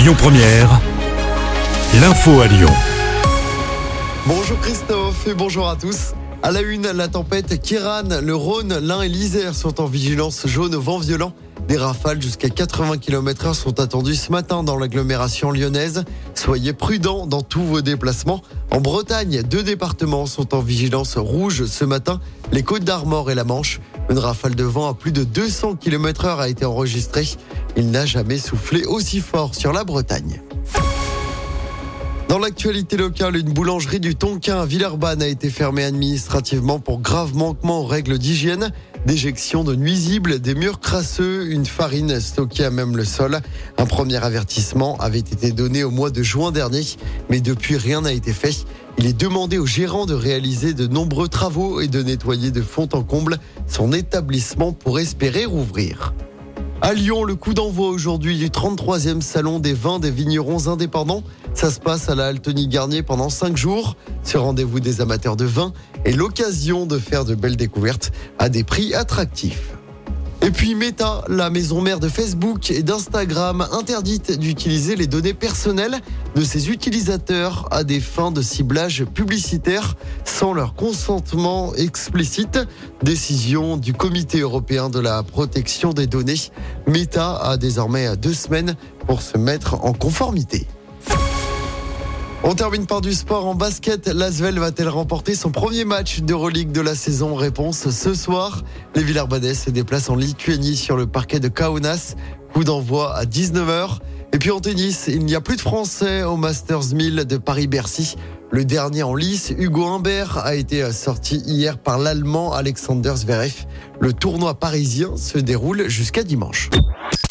Lyon Première, l'info à Lyon. Bonjour Christophe et bonjour à tous. À la une, la tempête Kiran, le Rhône, l'Ain et l'Isère sont en vigilance jaune au vent violent. Des rafales jusqu'à 80 km/h sont attendues ce matin dans l'agglomération lyonnaise. Soyez prudents dans tous vos déplacements. En Bretagne, deux départements sont en vigilance rouge ce matin, les Côtes d'Armor et la Manche. Une rafale de vent à plus de 200 km/h a été enregistrée. Il n'a jamais soufflé aussi fort sur la Bretagne. Dans l'actualité locale, une boulangerie du Tonkin à Villeurbanne a été fermée administrativement pour grave manquement aux règles d'hygiène, déjection de nuisibles, des murs crasseux, une farine stockée à même le sol. Un premier avertissement avait été donné au mois de juin dernier, mais depuis rien n'a été fait. Il est demandé au gérant de réaliser de nombreux travaux et de nettoyer de fond en comble son établissement pour espérer rouvrir. À Lyon, le coup d'envoi aujourd'hui du 33e salon des vins des vignerons indépendants. Ça se passe à la Altony Garnier pendant 5 jours. Ce rendez-vous des amateurs de vin est l'occasion de faire de belles découvertes à des prix attractifs. Et puis Meta, la maison mère de Facebook et d'Instagram, interdite d'utiliser les données personnelles de ses utilisateurs à des fins de ciblage publicitaire sans leur consentement explicite. Décision du Comité européen de la protection des données. Meta a désormais deux semaines pour se mettre en conformité. On termine par du sport en basket. L'Asvel va-t-elle remporter son premier match d'Euroleague de la saison? Réponse ce soir. Les Villarbadais se déplacent en Lituanie sur le parquet de Kaunas. Coup d'envoi à 19h. Et puis en tennis, il n'y a plus de Français au Masters 1000 de Paris-Bercy. Le dernier en lice, Hugo Humbert, a été sorti hier par l'Allemand Alexander Zverev. Le tournoi parisien se déroule jusqu'à dimanche.